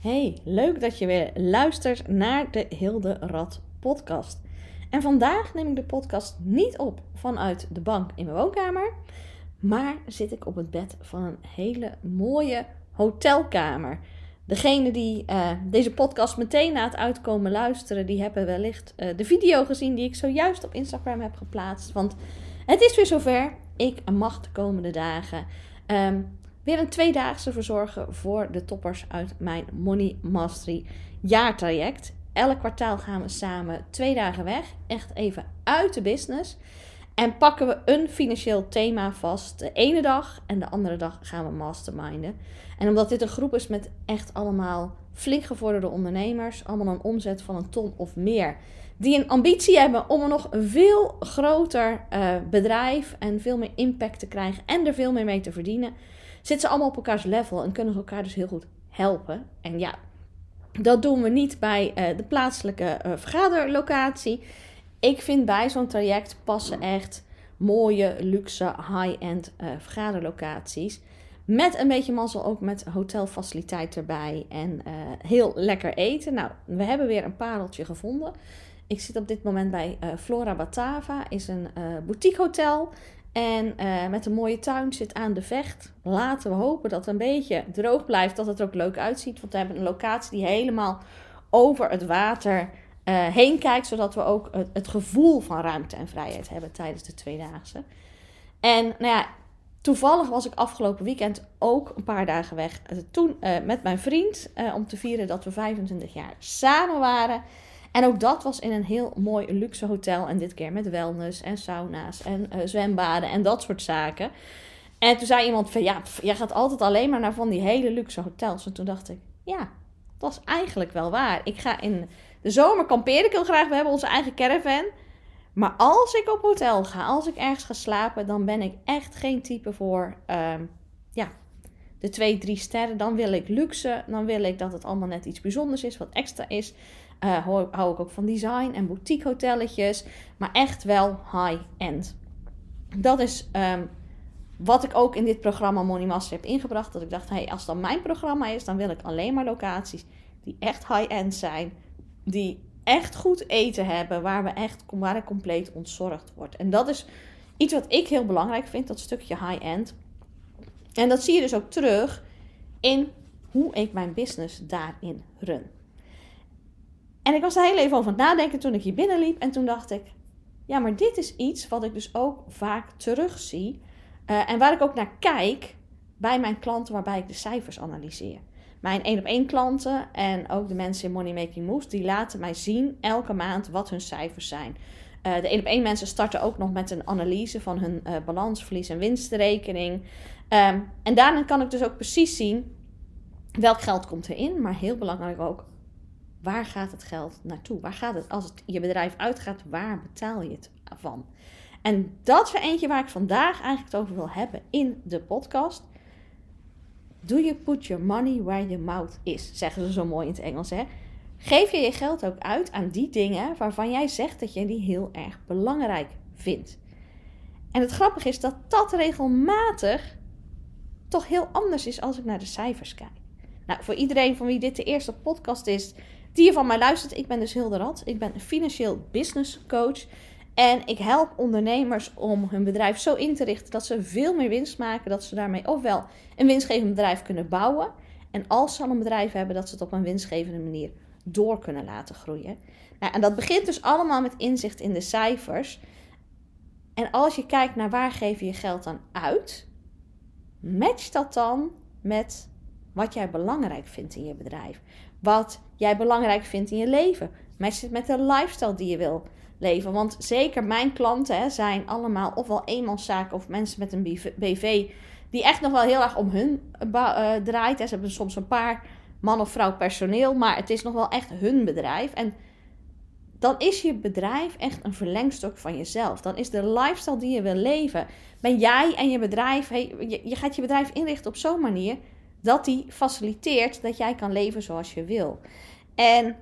Hey, leuk dat je weer luistert naar de Hilde Rad podcast. En vandaag neem ik de podcast niet op vanuit de bank in mijn woonkamer, maar zit ik op het bed van een hele mooie hotelkamer. Degene die uh, deze podcast meteen na het uitkomen luisteren, die hebben wellicht uh, de video gezien die ik zojuist op Instagram heb geplaatst. Want het is weer zover. Ik mag de komende dagen um, weer een tweedaagse verzorgen voor de toppers uit mijn Money Mastery jaartraject. Elk kwartaal gaan we samen twee dagen weg, echt even uit de business. En pakken we een financieel thema vast de ene dag en de andere dag gaan we masterminden. En omdat dit een groep is met echt allemaal flink gevorderde ondernemers, allemaal een omzet van een ton of meer, die een ambitie hebben om een nog veel groter uh, bedrijf en veel meer impact te krijgen en er veel meer mee te verdienen, zitten ze allemaal op elkaars level en kunnen ze elkaar dus heel goed helpen. En ja, dat doen we niet bij uh, de plaatselijke uh, vergaderlocatie. Ik vind bij zo'n traject passen echt mooie, luxe, high-end uh, vergaderlocaties. Met een beetje mazzel ook met hotelfaciliteit erbij en heel lekker eten. Nou, we hebben weer een pareltje gevonden. Ik zit op dit moment bij Flora Batava, is een boutique hotel. En uh, met een mooie tuin zit aan de vecht. Laten we hopen dat het een beetje droog blijft, dat het er ook leuk uitziet. Want we hebben een locatie die helemaal over het water uh, heen kijkt, zodat we ook het, gevoel van ruimte en vrijheid hebben tijdens de tweedaagse. En nou ja, toevallig was ik afgelopen weekend ook een paar dagen weg. Toen uh, met mijn vriend om te vieren dat we 25 jaar samen waren. En ook dat was in een heel mooi luxe hotel. En dit keer met wellness en sauna's en uh, zwembaden en dat soort zaken. En toen zei iemand van ja, jij gaat altijd alleen maar naar van die hele luxe hotels. En toen dacht ik, ja, dat is eigenlijk wel waar. Ik ga in de zomer kamperen ik heel graag. We hebben onze eigen caravan. Maar als ik op hotel ga, als ik ergens ga slapen, dan ben ik echt geen type voor uh, ja, de twee, drie sterren. Dan wil ik luxe. Dan wil ik dat het allemaal net iets bijzonders is, wat extra is. Uh, hou, hou, ik ook van design en boutique hotelletjes. Maar echt wel high-end. Dat is um, wat ik ook in dit programma Money Master heb ingebracht. Dat ik dacht, hey, als dat mijn programma is, dan wil ik alleen maar locaties die echt high-end zijn. Die echt goed eten hebben. Waar, we echt, waar ik compleet ontzorgd wordt. En dat is iets wat ik heel belangrijk vind. Dat stukje high-end. En dat zie je dus ook terug in hoe ik mijn business daarin run. En ik was er heel even over aan het nadenken toen ik hier binnenliep. En toen dacht ik, ja, maar dit is iets wat ik dus ook vaak terugzie. Uh, en waar ik ook naar kijk bij mijn klanten, waarbij ik de cijfers analyseer. Mijn één op één klanten en ook de mensen in Money Making Moves, die laten mij zien elke maand wat hun cijfers zijn. Uh, de één op één mensen starten ook nog met een analyse van hun uh, balans, verlies en winstrekening. Um, en daarna kan ik dus ook precies zien welk geld komt erin, maar heel belangrijk ook Waar gaat het geld naartoe? Waar gaat het, als het je bedrijf uitgaat, waar betaal je het van? En dat is er eentje waar ik vandaag eigenlijk het over wil hebben in de podcast. Do you put your money where your mouth is? Zeggen ze zo mooi in het Engels, hè? Geef je je geld ook uit aan die dingen waarvan jij zegt dat je die heel erg belangrijk vindt. En het grappige is dat dat regelmatig toch heel anders is als ik naar de cijfers kijk. Nou, voor iedereen van wie dit de eerste podcast is, die je van mij luistert. Ik ben dus Hilde Rad. Ik ben een financieel business coach. En ik help ondernemers om hun bedrijf zo in te richten dat ze veel meer winst maken. Dat ze daarmee ofwel een winstgevend bedrijf kunnen bouwen. En als ze al een bedrijf hebben, dat ze het op een winstgevende manier door kunnen laten groeien. Nou, en dat begint dus allemaal met inzicht in de cijfers. En als je kijkt naar waar geef je je geld dan uit, match dat dan met wat jij belangrijk vindt in je bedrijf. Wat jij belangrijk vindt in je leven. Met de lifestyle die je wil leven. Want zeker mijn klanten hè, zijn allemaal ofwel eenmanszaken of mensen met een BV die echt nog wel heel erg om hun uh, draait. Hè. Ze hebben soms een paar man of vrouw personeel, maar het is nog wel echt hun bedrijf. En dan is je bedrijf echt een verlengstuk van jezelf. Dan is de lifestyle die je wil leven. Ben jij en je bedrijf, hey, je gaat je bedrijf inrichten op zo'n manier dat die faciliteert dat jij kan leven zoals je wil. En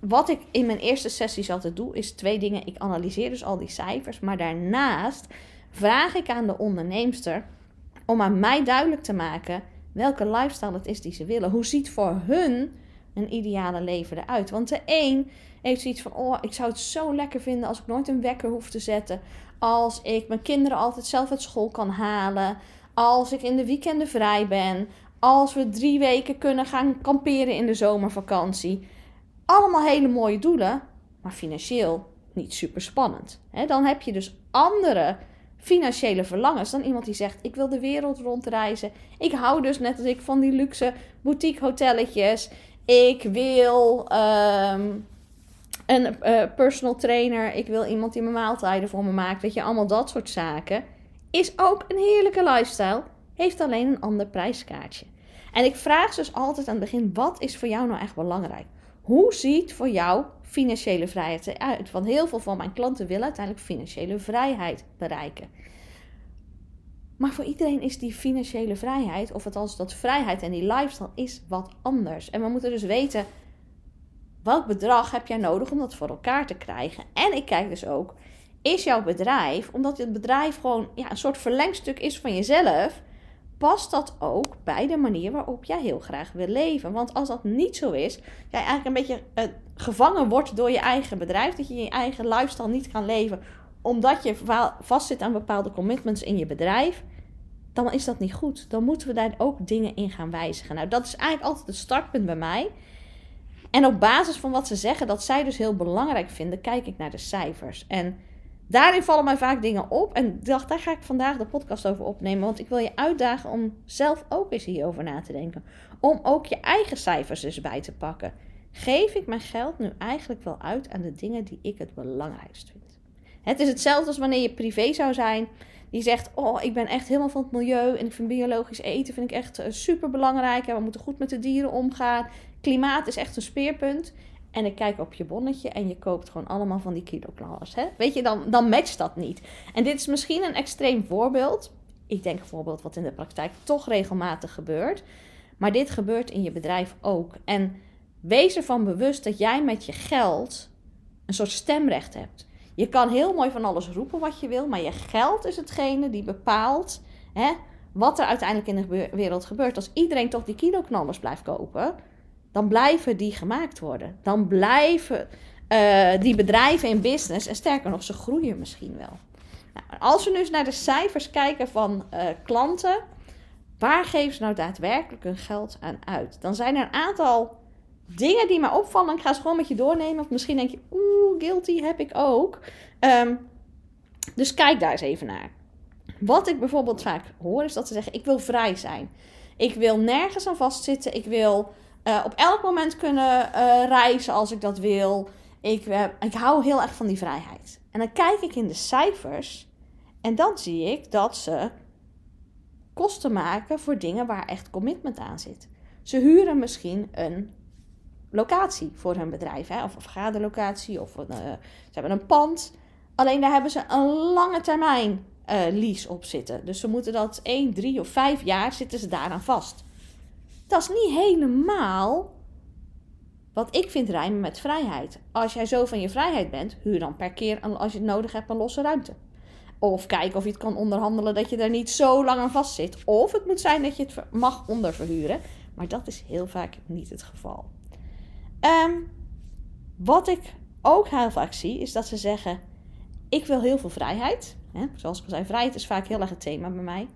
wat ik in mijn eerste sessies altijd doe, is twee dingen. Ik analyseer dus al die cijfers, maar daarnaast vraag ik aan de onderneemster om aan mij duidelijk te maken welke lifestyle het is die ze willen. Hoe ziet voor hun een ideale leven eruit? Want de een heeft zoiets van: oh, ik zou het zo lekker vinden als ik nooit een wekker hoef te zetten. Als ik mijn kinderen altijd zelf uit school kan halen. Als ik in de weekenden vrij ben. Als we drie weken kunnen gaan kamperen in de zomervakantie. Allemaal hele mooie doelen, maar financieel niet super spannend. dan heb je dus andere financiële verlangens dan iemand die zegt: Ik wil de wereld rondreizen. Ik hou dus net als ik van die luxe boutique hotelletjes. Ik wil ehm, een uh, personal trainer. Ik wil iemand die mijn maaltijden voor me maakt. Weet je, allemaal dat soort zaken. Is ook een heerlijke lifestyle. Heeft alleen een ander prijskaartje. En ik vraag dus altijd aan het begin: wat is voor jou nou echt belangrijk? Hoe ziet voor jou financiële vrijheid eruit? Want heel veel van mijn klanten willen uiteindelijk financiële vrijheid bereiken. Maar voor iedereen is die financiële vrijheid, of althans dat vrijheid en die lifestyle, is wat anders. En we moeten dus weten welk bedrag heb jij nodig om dat voor elkaar te krijgen. En ik kijk dus ook, is jouw bedrijf, omdat het bedrijf gewoon ja, een soort verlengstuk is van jezelf, past dat ook bij de manier waarop jij heel graag wil leven? Want als dat niet zo is, jij eigenlijk een beetje uh, gevangen wordt door je eigen bedrijf, dat je je eigen lifestyle niet kan leven, omdat je vastzit aan bepaalde commitments in je bedrijf, dan is dat niet goed. Dan moeten we daar ook dingen in gaan wijzigen. Nou, dat is eigenlijk altijd het startpunt bij mij. En op basis van wat ze zeggen, dat zij dus heel belangrijk vinden, kijk ik naar de cijfers. En daarin vallen mij vaak dingen op. En dacht, daar ga ik vandaag de podcast over opnemen. Want ik wil je uitdagen om zelf ook eens hierover na te denken. Om ook je eigen cijfers dus bij te pakken. Geef ik mijn geld nu eigenlijk wel uit aan de dingen die ik het belangrijkst vind? Het is hetzelfde als wanneer je privé zou zijn. Die zegt, oh, ik ben echt helemaal van het milieu. En ik vind biologisch eten vind ik echt eh, super belangrijk. En we moeten goed met de dieren omgaan. Klimaat is echt een speerpunt. En ik kijk op je bonnetje en je koopt gewoon allemaal van die kiloknallers. Hè? Weet je, dan, dan matcht dat niet. En dit is misschien een extreem voorbeeld. Ik denk bijvoorbeeld wat in de praktijk toch regelmatig gebeurt. Maar dit gebeurt in je bedrijf ook. En wees ervan bewust dat jij met je geld een soort stemrecht hebt. Je kan heel mooi van alles roepen wat je wil, maar je geld is hetgene die bepaalt hè, wat er uiteindelijk in de wereld gebeurt. Als iedereen toch die kiloknallers blijft kopen, dan blijven die gemaakt worden. Dan blijven uh, die bedrijven in business. En sterker nog, ze groeien misschien wel. Nou, als we nu eens naar de cijfers kijken van uh, klanten, waar geven ze nou daadwerkelijk hun geld aan uit? Dan zijn er een aantal dingen die mij opvallen. Ik ga ze gewoon met je doornemen. Of misschien denk je, oeh, guilty heb ik ook. Um, dus kijk daar eens even naar. Wat ik bijvoorbeeld vaak hoor, is dat ze zeggen: Ik wil vrij zijn. Ik wil nergens aan vastzitten. Ik wil uh, op elk moment kunnen uh, reizen als ik dat wil. Ik, uh, ik hou heel erg van die vrijheid. En dan kijk ik in de cijfers en dan zie ik dat ze kosten maken voor dingen waar echt commitment aan zit. Ze huren misschien een locatie voor hun bedrijf, hè? of een vergaderlocatie, of een, ze hebben een pand. Alleen daar hebben ze een lange termijn lease op zitten. Dus ze moeten dat 1, 3 of 5 jaar zitten ze daaraan vast. Dat is niet helemaal wat ik vind rijmen met vrijheid. Als jij zo van je vrijheid bent, huur dan per keer als je het nodig hebt een losse ruimte. Of kijk of je het kan onderhandelen dat je er niet zo lang aan vast zit. Of het moet zijn dat je het mag onderverhuren. Maar dat is heel vaak niet het geval. Um, wat ik ook heel vaak zie, is dat ze zeggen: Ik wil heel veel vrijheid. Zoals ik al zei, vrijheid is vaak heel erg het thema bij mij.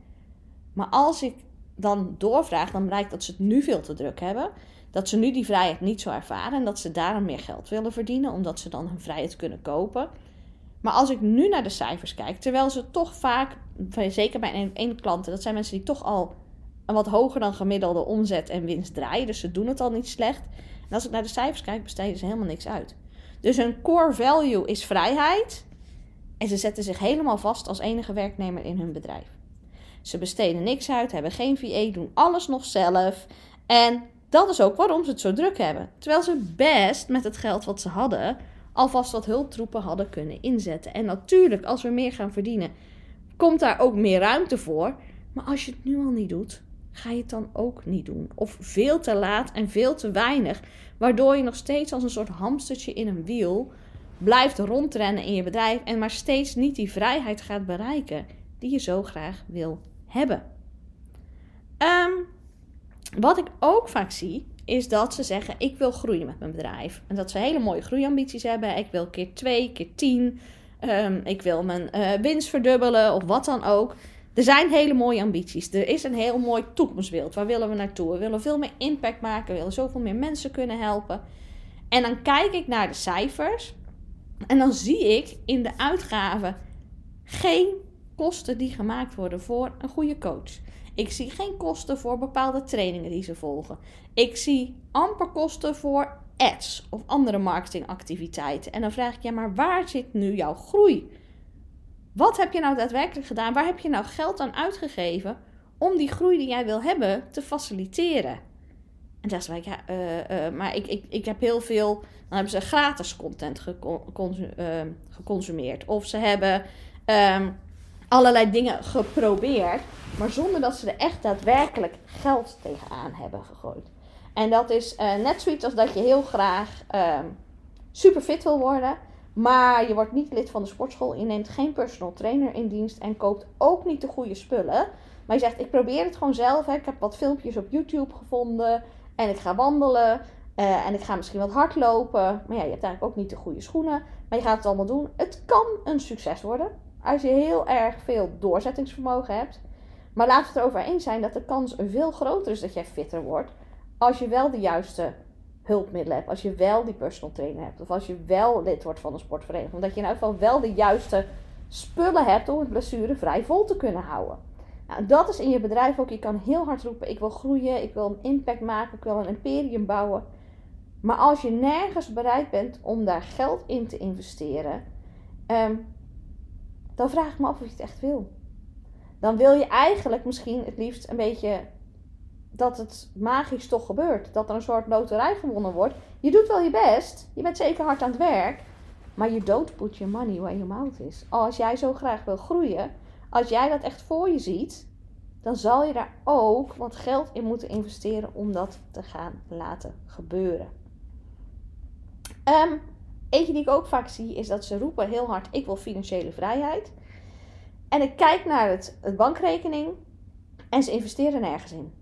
Maar als ik dan doorvraag, dan blijkt dat ze het nu veel te druk hebben. Dat ze nu die vrijheid niet zo ervaren en dat ze daarom meer geld willen verdienen, omdat ze dan hun vrijheid kunnen kopen. Maar als ik nu naar de cijfers kijk, terwijl ze toch vaak, zeker bij een, klanten, dat zijn mensen die toch al een wat hoger dan gemiddelde omzet en winst draaien. Dus ze doen het al niet slecht. En als ik naar de cijfers kijk, besteden ze helemaal niks uit. Dus hun core value is vrijheid. En ze zetten zich helemaal vast als enige werknemer in hun bedrijf. Ze besteden niks uit, hebben geen VA, doen alles nog zelf. En dat is ook waarom ze het zo druk hebben. Terwijl ze best met het geld wat ze hadden alvast wat hulptroepen hadden kunnen inzetten. En natuurlijk, als we meer gaan verdienen, komt daar ook meer ruimte voor. Maar als je het nu al niet doet, ga je het dan ook niet doen. Of veel te laat en veel te weinig, waardoor je nog steeds als een soort hamstertje in een wiel blijft rondrennen in je bedrijf en maar steeds niet die vrijheid gaat bereiken die je zo graag wil hebben. Um, wat ik ook vaak zie, is dat ze zeggen: Ik wil groeien met mijn bedrijf. En dat ze hele mooie groeiambities hebben. Ik wil keer twee, keer tien. Ehm, ik wil mijn uh, winst verdubbelen of wat dan ook. Er zijn hele mooie ambities. Er is een heel mooi toekomstbeeld. Waar willen we naartoe? We willen veel meer impact maken. We willen zoveel meer mensen kunnen helpen. En dan kijk ik naar de cijfers. En dan zie ik in de uitgaven geen kosten die gemaakt worden voor een goede coach. Ik zie geen kosten voor bepaalde trainingen die ze volgen. Ik zie amper kosten voor ads of andere marketingactiviteiten. En dan vraag ik, ja, maar waar zit nu jouw groei? Wat heb je nou daadwerkelijk gedaan? Waar heb je nou geld aan uitgegeven om die groei die jij wil hebben te faciliteren? En dan zei ik, ja, uh, uh, maar ik, ik, ik heb heel veel. Dan hebben ze gratis content ehm, geconsumeerd. Of ze hebben um, allerlei dingen geprobeerd, maar zonder dat ze er echt daadwerkelijk geld tegenaan hebben gegooid. En dat is uh, net zoiets als dat je heel graag um, super fit wil worden, maar je wordt niet lid van de sportschool. Je neemt geen personal trainer in dienst en koopt ook niet de goede spullen. Maar je zegt, ik probeer het gewoon zelf. Hè. Ik heb wat filmpjes op YouTube gevonden en ik ga wandelen. Uh, en ik ga misschien wat hardlopen. Maar ja, je hebt eigenlijk ook niet de goede schoenen. Maar je gaat het allemaal doen. Het kan een succes worden. Als je heel erg veel doorzettingsvermogen hebt. Maar laten we het erover eens zijn dat de kans veel groter is dat jij fitter wordt. Als je wel de juiste hulpmiddelen hebt. Als je wel die personal trainer hebt. Of als je wel lid wordt van een sportvereniging. Omdat je in ieder geval wel de juiste spullen hebt om het blessure vrij vol te kunnen houden. Nou, dat is in je bedrijf ook. Je kan heel hard roepen: ik wil groeien, ik wil een impact maken, ik wil een imperium bouwen. Maar als je nergens bereid bent om daar geld in te investeren, um, dan vraag ik me af of je het echt wil. Dan wil je eigenlijk misschien het liefst een beetje dat het magisch toch gebeurt. Dat er een soort loterij gewonnen wordt. Je doet wel je best. Je bent zeker hard aan het werk. Maar je don't put your money where your mouth is. Als jij zo graag wil groeien. Als jij dat echt voor je ziet. Dan zal je daar ook wat geld in moeten investeren om dat te gaan laten gebeuren. Um, Eentje die ik ook vaak zie is dat ze roepen heel hard: ik wil financiële vrijheid. En ik kijk naar het, bankrekening en ze investeren nergens in.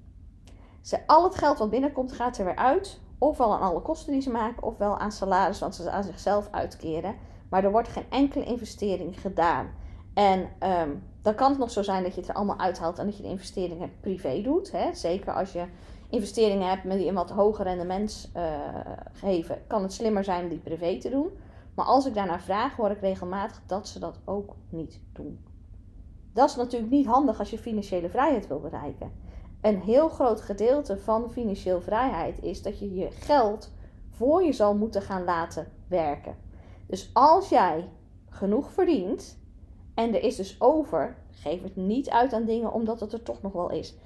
Ze, al het geld wat binnenkomt gaat er weer uit. Ofwel aan alle kosten die ze maken, ofwel aan salaris wat ze aan zichzelf uitkeren. Maar er wordt geen enkele investering gedaan. En um, dan kan het nog zo zijn dat je het er allemaal uithaalt en dat je de investeringen privé doet. Hè? Zeker als je investeringen hebt met die een wat hoger rendement uh, geven, kan het slimmer zijn om die privé te doen. Maar als ik daarnaar vraag, hoor ik regelmatig dat ze dat ook niet doen. Dat is natuurlijk niet handig als je financiële vrijheid wil bereiken. Een heel groot gedeelte van financiële vrijheid is dat je je geld voor je zal moeten gaan laten werken. Dus als jij genoeg verdient en er is dus over, geef het niet uit aan dingen omdat het er toch nog wel is.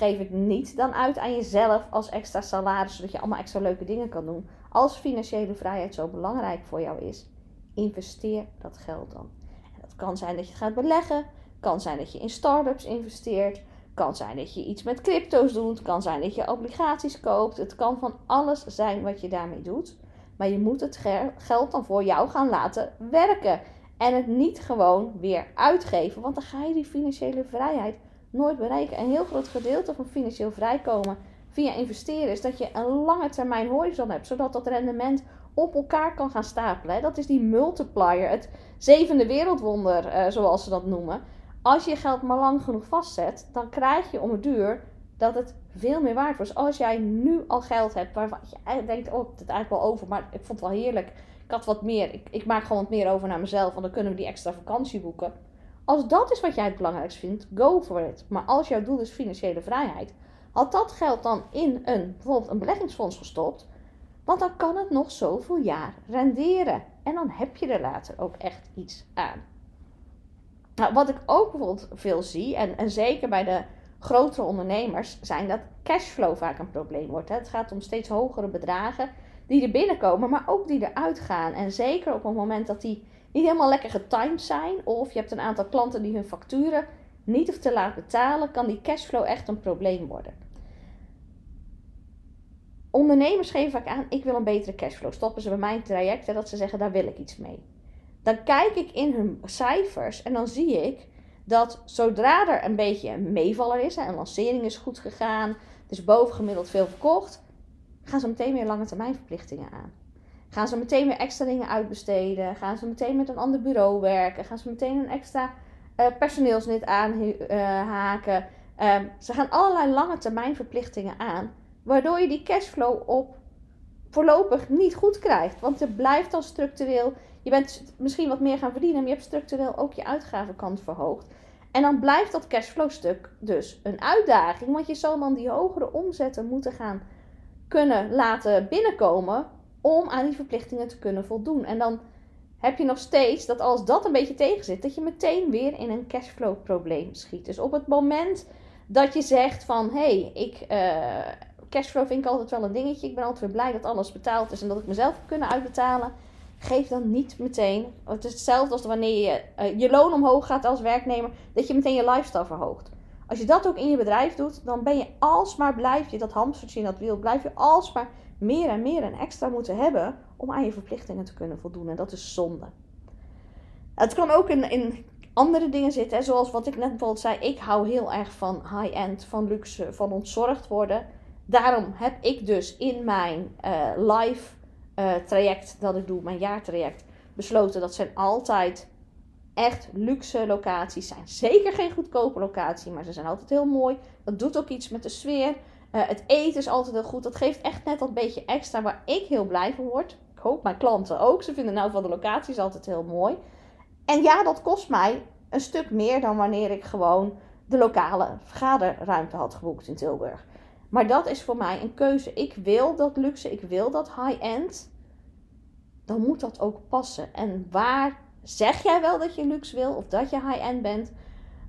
Geef het niet dan uit aan jezelf als extra salaris, zodat je allemaal extra leuke dingen kan doen. Als financiële vrijheid zo belangrijk voor jou is, investeer dat geld dan. En dat kan zijn dat je het gaat beleggen, kan zijn dat je in start-ups investeert, kan zijn dat je iets met crypto's doet, kan zijn dat je obligaties koopt. Het kan van alles zijn wat je daarmee dout. Maar je moet het geld dan voor jou gaan laten werken. En het niet gewoon weer uitgeven, want dan ga je die financiële vrijheid nooit bereiken. Een heel groot gedeelte van financieel vrijkomen via investeren is dat je een lange termijn horizon hebt, zodat dat rendement op elkaar kan gaan stapelen. Dat is die multiplier, het zevende wereldwonder, uh, zoals ze dat noemen. Als je geld maar lang genoeg vastzet, dan krijg je om het duur dat het veel meer waard wordt. Als jij nu al geld hebt waarvan je denkt, oh, het is eigenlijk wel over, maar ik vond het wel heerlijk. Ik had wat meer, ik, ik maak gewoon wat meer over naar mezelf, want dan kunnen we die extra vakantie boeken als dat is wat jij het belangrijkst vindt, go for it. Maar als jouw doel is financiële vrijheid, had dat geld dan in een, bijvoorbeeld een beleggingsfonds gestopt. Want dan kan het nog zoveel jaar renderen. En dan heb je er later ook echt iets aan. Nou, wat ik ook bijvoorbeeld veel zie, en, en zeker bij de grotere ondernemers, zijn dat cashflow vaak een probleem wordt. Het gaat om steeds hogere bedragen die er binnenkomen, maar ook die eruit gaan. En zeker op het moment dat die niet helemaal lekker getimed zijn. Of je hebt een aantal klanten die hun facturen niet of te laat betalen, kan die cashflow echt een probleem worden. Ondernemers geven vaak aan, ik wil een betere cashflow. Stoppen ze bij mijn traject en dat ze zeggen, daar wil ik iets mee. Dan kijk ik in hun cijfers en dan zie ik dat zodra er een beetje een meevaller is, een lancering is goed gegaan, dus bovengemiddeld veel verkocht, gaan ze meteen weer lange termijn verplichtingen aan. Gaan ze meteen weer extra dingen uitbesteden? Gaan ze meteen met een ander bureau werken? Gaan ze meteen een extra uh, personeelslid aanhaken? Uh, ze gaan allerlei lange termijn verplichtingen aan, waardoor je die cashflow op voorlopig niet goed krijgt. Want er blijft dan structureel, je bent misschien wat meer gaan verdienen, maar je hebt structureel ook je uitgavenkant verhoogd. En dan blijft dat cashflow stuk dus een uitdaging, want je zal dan die hogere omzetten moeten gaan kunnen laten binnenkomen om aan die verplichtingen te kunnen voldoen. En dan heb je nog steeds dat als dat een beetje tegenzit, dat je meteen weer in een cashflow probleem schiet. Dus op het moment dat je zegt van hé, hey, ik uh, cashflow vind ik altijd wel een dingetje. Ik ben altijd weer blij dat alles betaald is en dat ik mezelf heb kunnen uitbetalen. Geef dan niet meteen. Het is hetzelfde als wanneer je uh, je loon omhoog gaat als werknemer, dat je meteen je lifestyle verhoogt. Als je dat ook in je bedrijf doet, dan ben je alsmaar blijf je dat hamstertje in dat wiel, blijf je alsmaar meer en meer en extra moeten hebben om aan je verplichtingen te kunnen voldoen. En dat is zonde. Het kan ook in, in andere dingen zitten, zoals wat ik net bijvoorbeeld zei. Ik hou heel erg van high-end, van luxe, van ontzorgd worden. Daarom heb ik dus in mijn uh, live uh, traject dat ik doe, mijn jaartraject, besloten dat zijn altijd echt luxe locaties zijn. Zeker geen goedkope locatie, maar ze zijn altijd heel mooi. Dat doet ook iets met de sfeer. Uh, het eten is altijd heel goed. Dat geeft echt net dat beetje extra waar ik heel blij van word. Ik hoop mijn klanten ook. Ze vinden nou van de locaties altijd heel mooi. En ja, dat kost mij een stuk meer dan wanneer ik gewoon de lokale vergaderruimte had geboekt in Tilburg. Maar dat is voor mij een keuze. Ik wil dat luxe, ik wil dat high-end. Dan moet dat ook passen. En waar zeg jij wel dat je luxe wil of dat je high-end bent?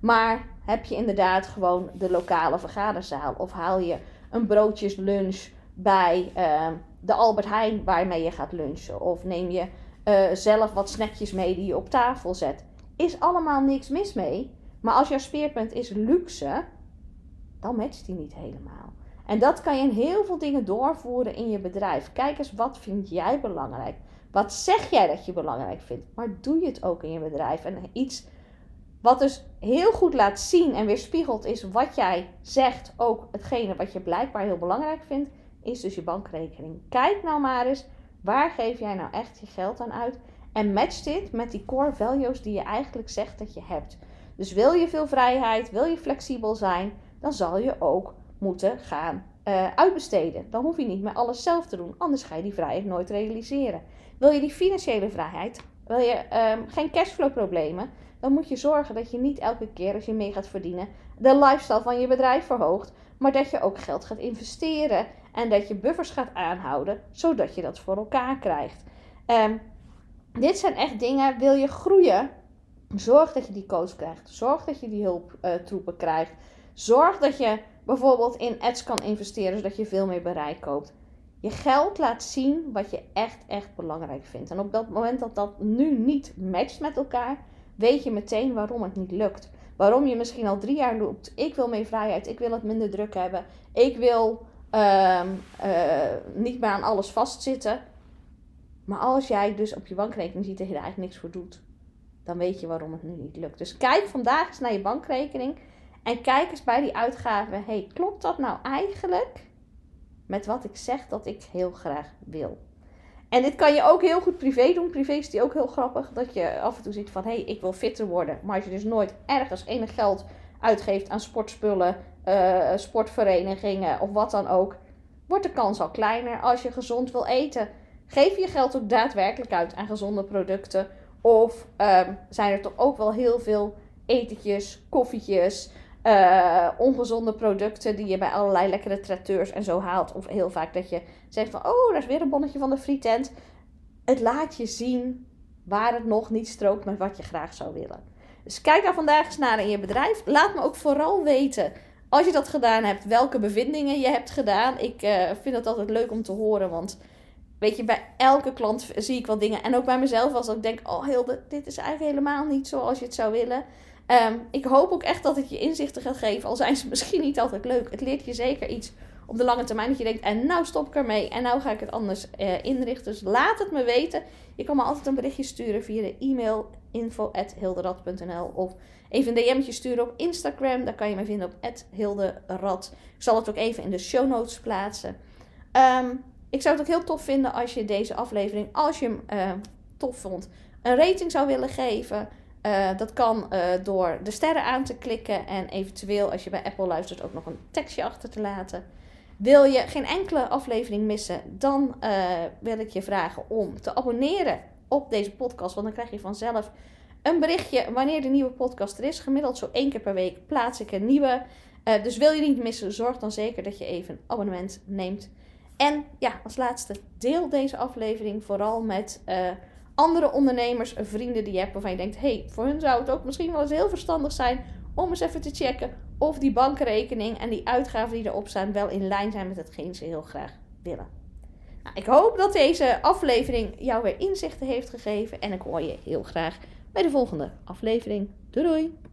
Maar heb je inderdaad gewoon de lokale vergaderzaal? Of haal je een broodjeslunch bij uh, de Albert Heijn waarmee je gaat lunchen? Of neem je uh, zelf wat snackjes mee die je op tafel zet? Is allemaal niks mis mee. Maar als jouw speerpunt is luxe, dan matcht die niet helemaal. En dat kan je in heel veel dingen doorvoeren in je bedrijf. Kijk eens, wat vind jij belangrijk? Wat zeg jij dat je belangrijk vindt? Maar doe je het ook in je bedrijf? En iets wat dus heel goed laat zien en weerspiegelt is wat jij zegt, ook hetgene wat je blijkbaar heel belangrijk vindt, is dus je bankrekening. Kijk nou maar eens, waar geef jij nou echt je geld aan uit? En match dit met die core values die je eigenlijk zegt dat je hebt. Dus wil je veel vrijheid, wil je flexibel zijn, dan zal je ook moeten gaan uh, uitbesteden. Dan hoef je niet meer alles zelf te doen, anders ga je die vrijheid nooit realiseren. Wil je die financiële vrijheid, wil je um, geen cashflow problemen, dan moet je zorgen dat je niet elke keer als je mee gaat verdienen de lifestyle van je bedrijf verhoogt, maar dat je ook geld gaat investeren en dat je buffers gaat aanhouden, zodat je dat voor elkaar krijgt. Um, dit zijn echt dingen, wil je groeien, zorg dat je die coach krijgt, zorg dat je die hulptroepen uh, krijgt, zorg dat je bijvoorbeeld in ads kan investeren, zodat je veel meer bereik koopt. Je geld laat zien wat je echt, echt belangrijk vindt. En op dat moment dat dat nu niet matcht met elkaar, weet je meteen waarom het niet lukt. Waarom je misschien al drie jaar loopt. Ik wil meer vrijheid. Ik wil het minder druk hebben. Ik wil uh, uh, niet meer aan alles vastzitten. Maar als jij dus op je bankrekening ziet dat je er eigenlijk niks voor doet, dan weet je waarom het nu niet lukt. Dus kijk vandaag eens naar je bankrekening en kijk eens bij die uitgaven. Hey, klopt dat nou eigenlijk met wat ik zeg dat ik heel graag wil? En dit kan je ook heel goed privé doen. Privé is die ook heel grappig. Dat je af en toe ziet van, hé, hey, ik wil fitter worden. Maar als je dus nooit ergens enig geld uitgeeft aan sportspullen, uh, sportverenigingen of wat dan ook, wordt de kans al kleiner. Als je gezond wil eten, geef je geld ook daadwerkelijk uit aan gezonde producten. Of um, zijn er toch ook wel heel veel etentjes, koffietjes, uh, ongezonde producten die je bij allerlei lekkere traiteurs en zo haalt. Of heel vaak dat je zegt van, oh, daar is weer een bonnetje van de frietent. Het laat je zien waar het nog niet strookt met wat je graag zou willen. Dus kijk daar vandaag eens naar in je bedrijf. Laat me ook vooral weten, als je dat gedaan hebt, welke bevindingen je hebt gedaan. Ik uh, vind het altijd leuk om te horen, want weet je, bij elke klant zie ik wel dingen. En ook bij mezelf, als ik denk, oh Hilde, dit is eigenlijk helemaal niet zoals je het zou willen Um, ik hoop ook echt dat het je inzichten gaat geven, al zijn ze misschien niet altijd leuk. Het leert je zeker iets op de lange termijn dat je denkt, en nou stop ik ermee en nou ga ik het anders uh, inrichten. Dus laat het me weten. Je kan me altijd een berichtje sturen via de e-mail info.hilderad.nl of even een DM'tje sturen op Instagram. Daar kan je mij vinden op @hilderad. Ik zal het ook even in de show notes plaatsen. Ehm, ik zou het ook heel tof vinden als je deze aflevering, als je hem uh, tof vond, een rating zou willen geven. Uh, dat kan uh, door de sterren aan te klikken en eventueel als je bij Apple luistert ook nog een tekstje achter te laten. Wil je geen enkele aflevering missen, dan wil ik je vragen om te abonneren op deze podcast. Want dan krijg je vanzelf een berichtje wanneer de nieuwe podcast er is. Gemiddeld zo één keer per week plaats ik een nieuwe. Dus wil je niet missen, zorg dan zeker dat je even een abonnement neemt. En ja, als laatste, deel deze aflevering vooral met andere ondernemers, vrienden die je hebt waarvan je denkt: hey, voor hun zou het ook misschien wel eens heel verstandig zijn om eens even te checken of die bankrekening en die uitgaven die erop staan wel in lijn zijn met hetgeen ze heel graag willen. Nou, ik hoop dat deze aflevering jou weer inzichten heeft gegeven en ik hoor je heel graag bij de volgende aflevering. Doei doei!